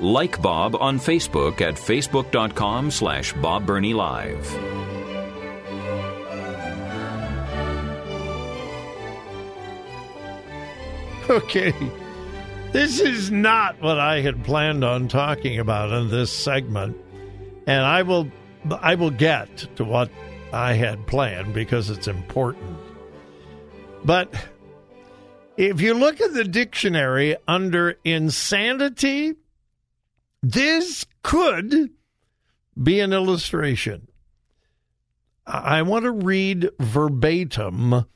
Like Bob on Facebook at facebook.com slash Bob Burney Live. Okay. This is not what I had planned on talking about in this segment. And I will I will get to what I had planned because it's important. But if you look at the dictionary under insanity, this could be an illustration. I want to read verbatim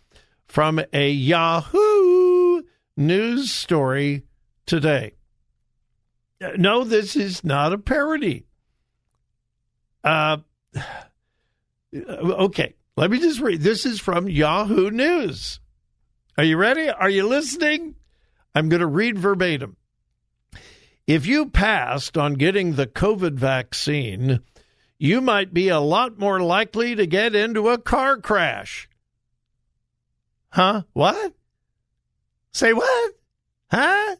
from a Yahoo news story today. No, this is not a parody. Uh, okay, let me just read. This is from Yahoo News. Are you ready? Are you listening? I'm going to read verbatim. If you passed on getting the COVID vaccine, you might be a lot more likely to get into a car crash. Huh? What? Say what? Huh?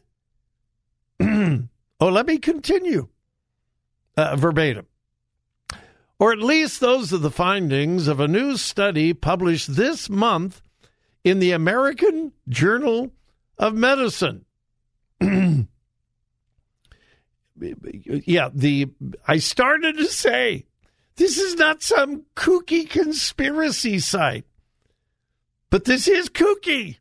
oh, let me continue. Uh, verbatim. Or at least those are the findings of a new study published this month in the American Journal of Medicine. Yeah, the I started to say this is not some kooky conspiracy site. But this is kooky.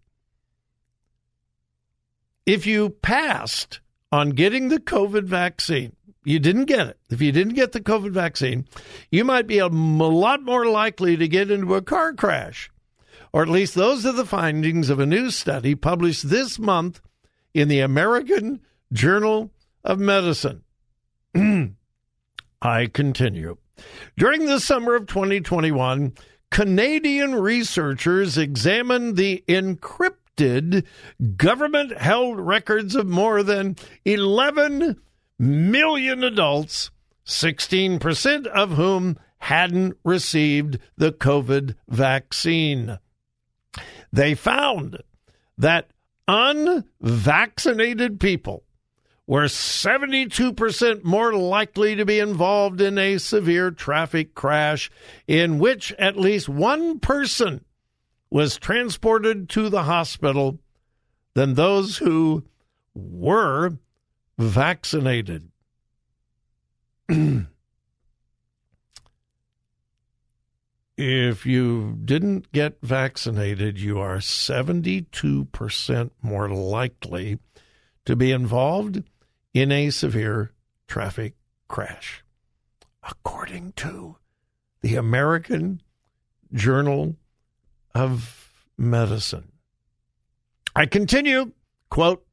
If you passed on getting the COVID vaccine, you didn't get it. If you didn't get the COVID vaccine, you might be a lot more likely to get into a car crash. Or at least those are the findings of a new study published this month in the American Journal of Medicine. I continue. During the summer of 2021, Canadian researchers examined the encrypted government held records of more than 11 million adults, 16% of whom hadn't received the COVID vaccine. They found that unvaccinated people were 72% more likely to be involved in a severe traffic crash in which at least one person was transported to the hospital than those who were vaccinated. if you didn't get vaccinated, you are 72% more likely to be involved in a severe traffic crash, according to the American Journal of Medicine. I continue, quote,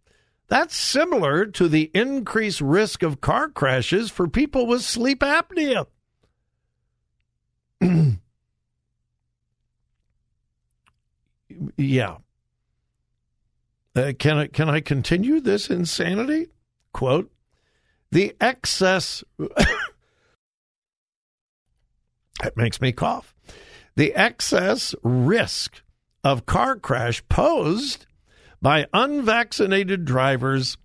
that's similar to the increased risk of car crashes for people with sleep apnea. yeah. Uh, can I can I continue this insanity? Quote: The excess that makes me cough. The excess risk of car crash posed by unvaccinated drivers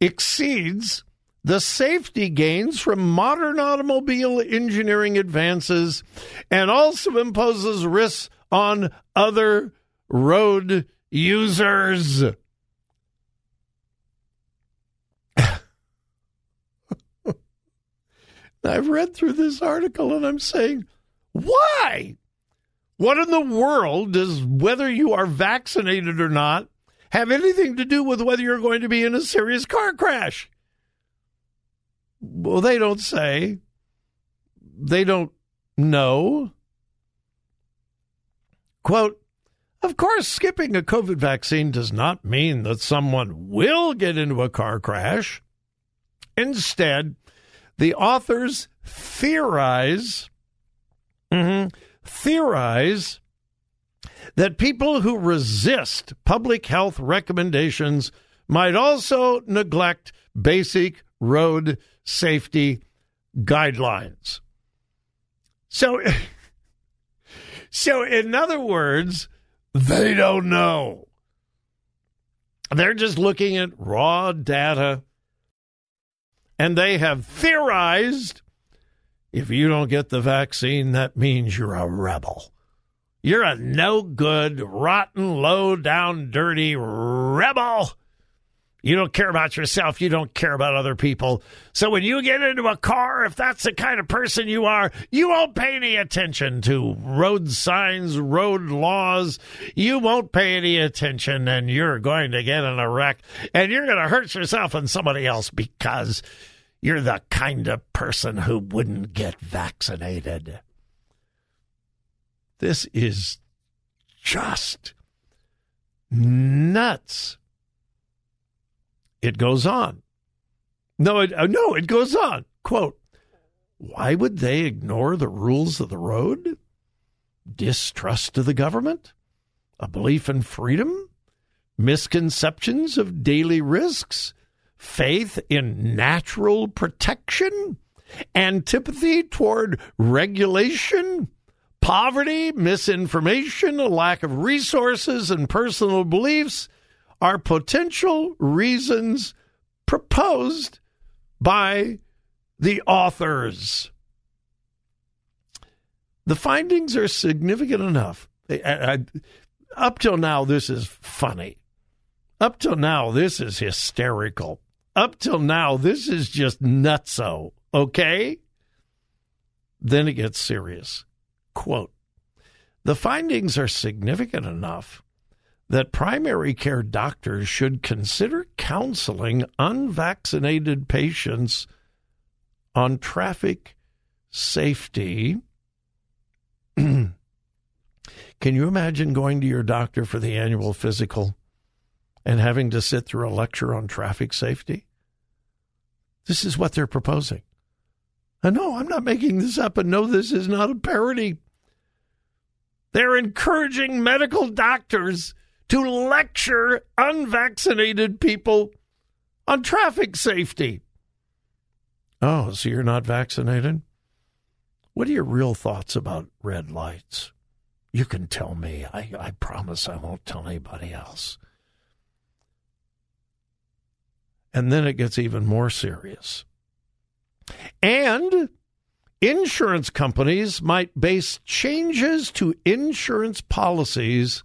exceeds the safety gains from modern automobile engineering advances and also imposes risks on other road users. I've read through this article and I'm saying, why? What in the world does whether you are vaccinated or not have anything to do with whether you're going to be in a serious car crash? Well, they don't say. They don't know. Quote, Of course, skipping a COVID vaccine does not mean that someone will get into a car crash. Instead, the authors theorize mm-hmm, theorize that people who resist public health recommendations might also neglect basic road safety guidelines. So, so in other words, they don't know. They're just looking at raw data and they have theorized if you don't get the vaccine, that means you're a rebel. You're a no good, rotten, low down, dirty rebel. You don't care about yourself. You don't care about other people. So when you get into a car, if that's the kind of person you are, you won't pay any attention to road signs, road laws. You won't pay any attention and you're going to get in a wreck and you're going to hurt yourself and somebody else because you're the kind of person who wouldn't get vaccinated. This is just nuts. It goes on. No, it, uh, no, it goes on. Quote, why would they ignore the rules of the road? Distrust of the government? A belief in freedom? Misconceptions of daily risks? Faith in natural protection? Antipathy toward regulation? Poverty, misinformation, a lack of resources, and personal beliefs are potential reasons proposed by the authors. The findings are significant enough. I, I, up till now, this is funny. Up till now, this is hysterical. Up till now, this is just nutso, okay? Then it gets serious. Quote The findings are significant enough that primary care doctors should consider counseling unvaccinated patients on traffic safety. Can you imagine going to your doctor for the annual physical and having to sit through a lecture on traffic safety? This is what they're proposing. I know I'm not making this up, and no, this is not a parody. They're encouraging medical doctors to lecture unvaccinated people on traffic safety. Oh, so you're not vaccinated? What are your real thoughts about red lights? You can tell me. I, I promise I won't tell anybody else. And then it gets even more serious. And insurance companies might base changes to insurance policies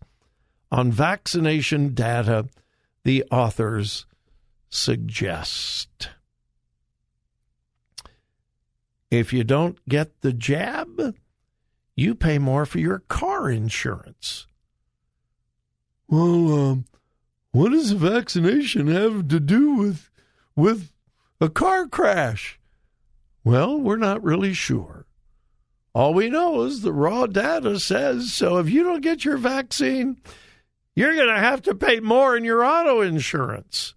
on vaccination data the authors suggest. If you don't get the jab, you pay more for your car insurance. Well, um, what does a vaccination have to do with with a car crash? Well, we're not really sure. All we know is the raw data says so. If you don't get your vaccine, you're going to have to pay more in your auto insurance.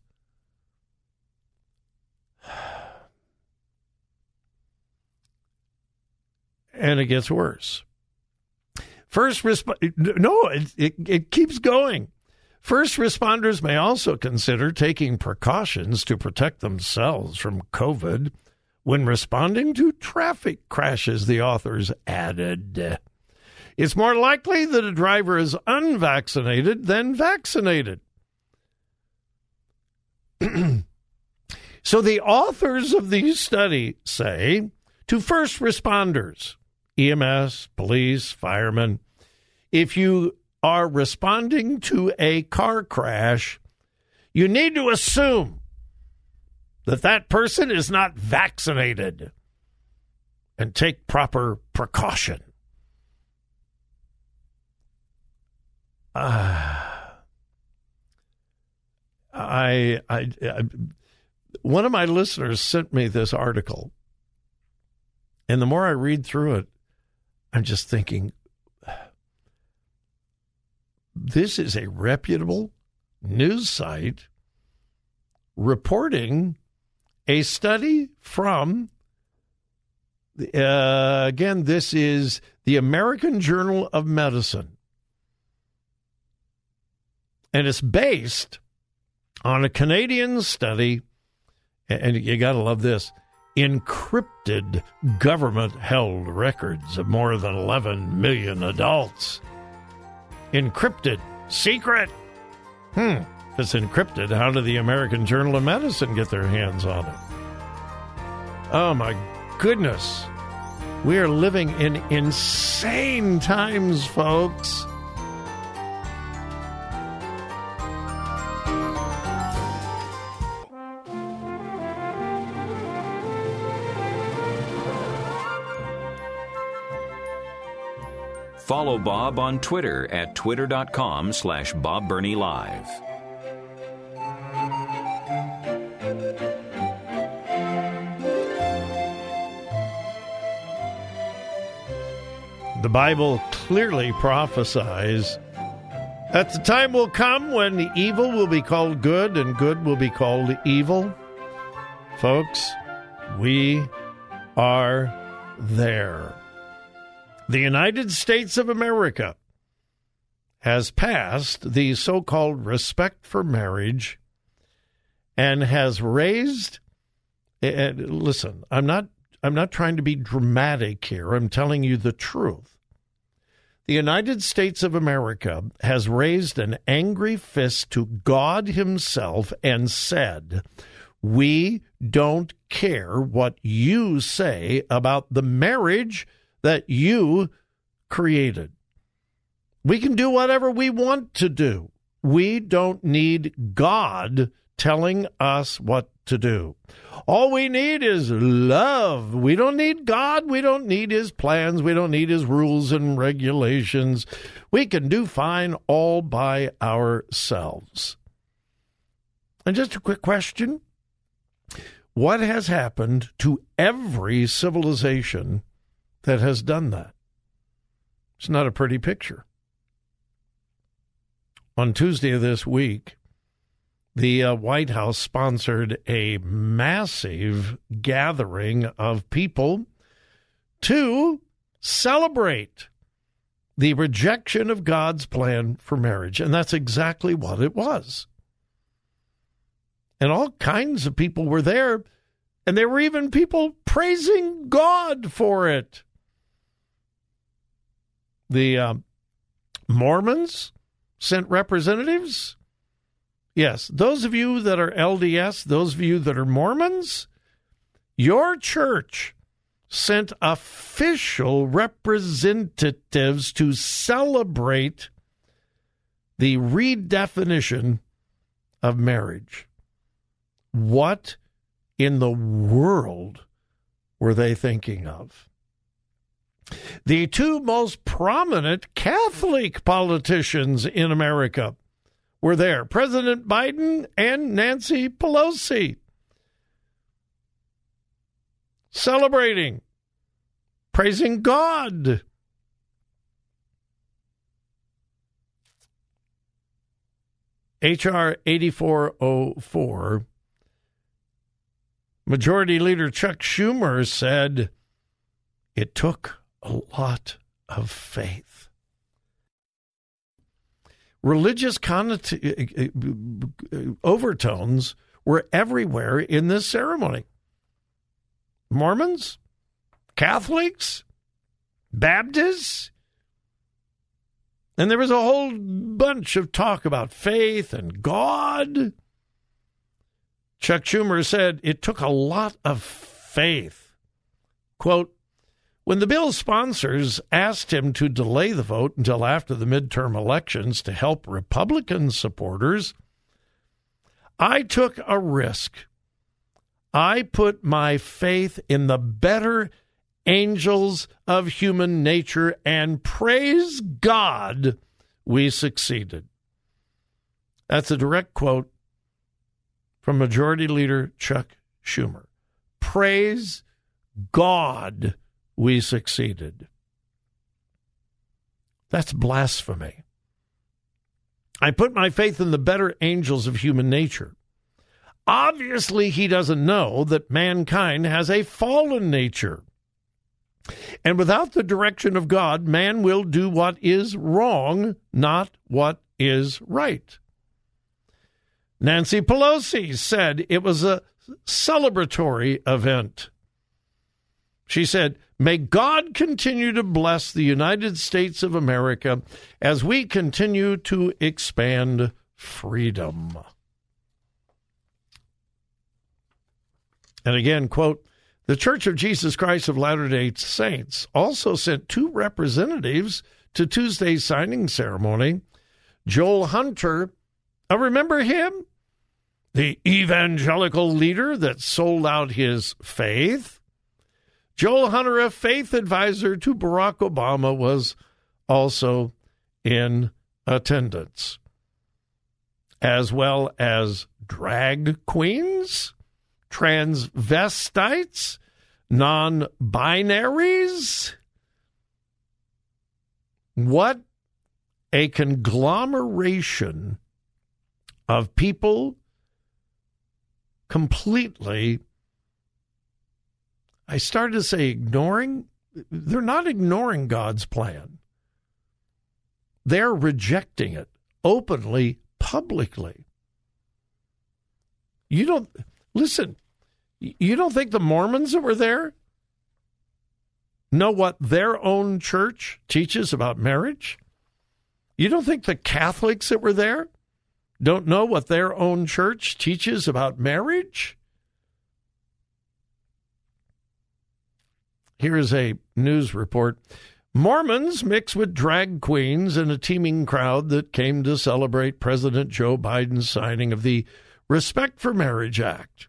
And it gets worse. First resp- no, it, it, it keeps going. First responders may also consider taking precautions to protect themselves from COVID when responding to traffic crashes, the authors added. It's more likely that a driver is unvaccinated than vaccinated. so the authors of these studies say to first responders, EMS, police, firemen, if you are responding to a car crash, you need to assume that that person is not vaccinated and take proper precaution. Uh, I, I, I, one of my listeners sent me this article, and the more I read through it, I'm just thinking, this is a reputable news site reporting a study from, uh, again, this is the American Journal of Medicine. And it's based on a Canadian study, and you got to love this encrypted government held records of more than 11 million adults. Encrypted, secret. Hmm. If it's encrypted, how did the American Journal of Medicine get their hands on it? Oh my goodness. We are living in insane times, folks. Follow Bob on Twitter at twitter.com slash Live. The Bible clearly prophesies that the time will come when the evil will be called good and good will be called evil. Folks, we are there. The United States of America has passed the so called Respect for Marriage and has raised. And listen, I'm not. I'm not trying to be dramatic here. I'm telling you the truth. The United States of America has raised an angry fist to God Himself and said, We don't care what you say about the marriage that you created. We can do whatever we want to do. We don't need God telling us what to do. All we need is love. We don't need God. We don't need his plans. We don't need his rules and regulations. We can do fine all by ourselves. And just a quick question What has happened to every civilization that has done that. It's not a pretty picture. On Tuesday of this week, the uh, White House sponsored a massive gathering of people to celebrate the rejection of God's plan for marriage. And that's exactly what it was. And all kinds of people were there, and there were even people praising God for it the uh, Mormons sent representatives. Yes, those of you that are LDS, those of you that are Mormons, your church sent official representatives to celebrate the redefinition of marriage. What in the world were they thinking of? The two most prominent Catholic politicians in America were there President Biden and Nancy Pelosi. Celebrating, praising God. H.R. 8404, Majority Leader Chuck Schumer said it took a lot of faith. Religious connot- uh, uh, overtones were everywhere in this ceremony. Mormons, Catholics, Baptists, and there was a whole bunch of talk about faith and God. Chuck Schumer said it took a lot of faith. Quote, when the bill's sponsors asked him to delay the vote until after the midterm elections to help Republican supporters, I took a risk. I put my faith in the better angels of human nature, and praise God, we succeeded. That's a direct quote from Majority Leader Chuck Schumer. Praise God we succeeded. That's blasphemy. I put my faith in the better angels of human nature. Obviously, he doesn't know that mankind has a fallen nature. And without the direction of God, man will do what is wrong, not what is right. Nancy Pelosi said it was a celebratory event. She said, May God continue to bless the United States of America as we continue to expand freedom. And again, quote, the Church of Jesus Christ of Latter day Saints also sent two representatives to Tuesday's signing ceremony. Joel Hunter, uh, remember him? The evangelical leader that sold out his faith. Joel Hunter, a faith advisor to Barack Obama, was also in attendance, as well as drag queens transvestites, non binaries. What a conglomeration of people completely, I started to say ignoring. They're not ignoring God's plan. They're rejecting it openly, publicly. You don't listen. You don't think the Mormons that were there know what their own church teaches about marriage? You don't think the Catholics that were there don't know what their own church teaches about marriage? Here is a news report. Mormons mix with drag queens in a teeming crowd that came to celebrate President Joe Biden's signing of the Respect for Marriage Act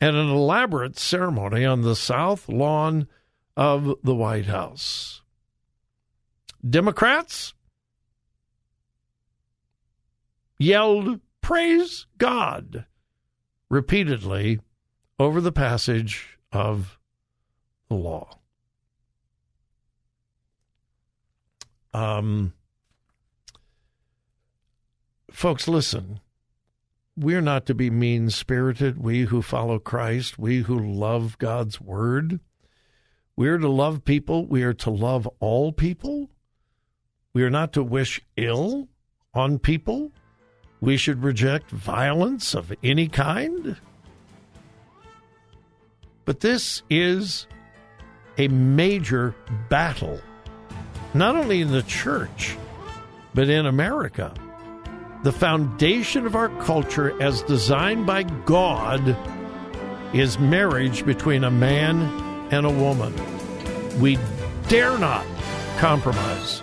and an elaborate ceremony on the south lawn of the White House. Democrats yelled, Praise God, repeatedly over the passage of the law. Um, folks, listen we're not to be mean spirited, we who follow Christ, we who love God's word. We are to love people. We are to love all people. We are not to wish ill on people. We should reject violence of any kind. But this is a major battle, not only in the church, but in America. The foundation of our culture, as designed by God, is marriage between a man and a woman. We dare not compromise.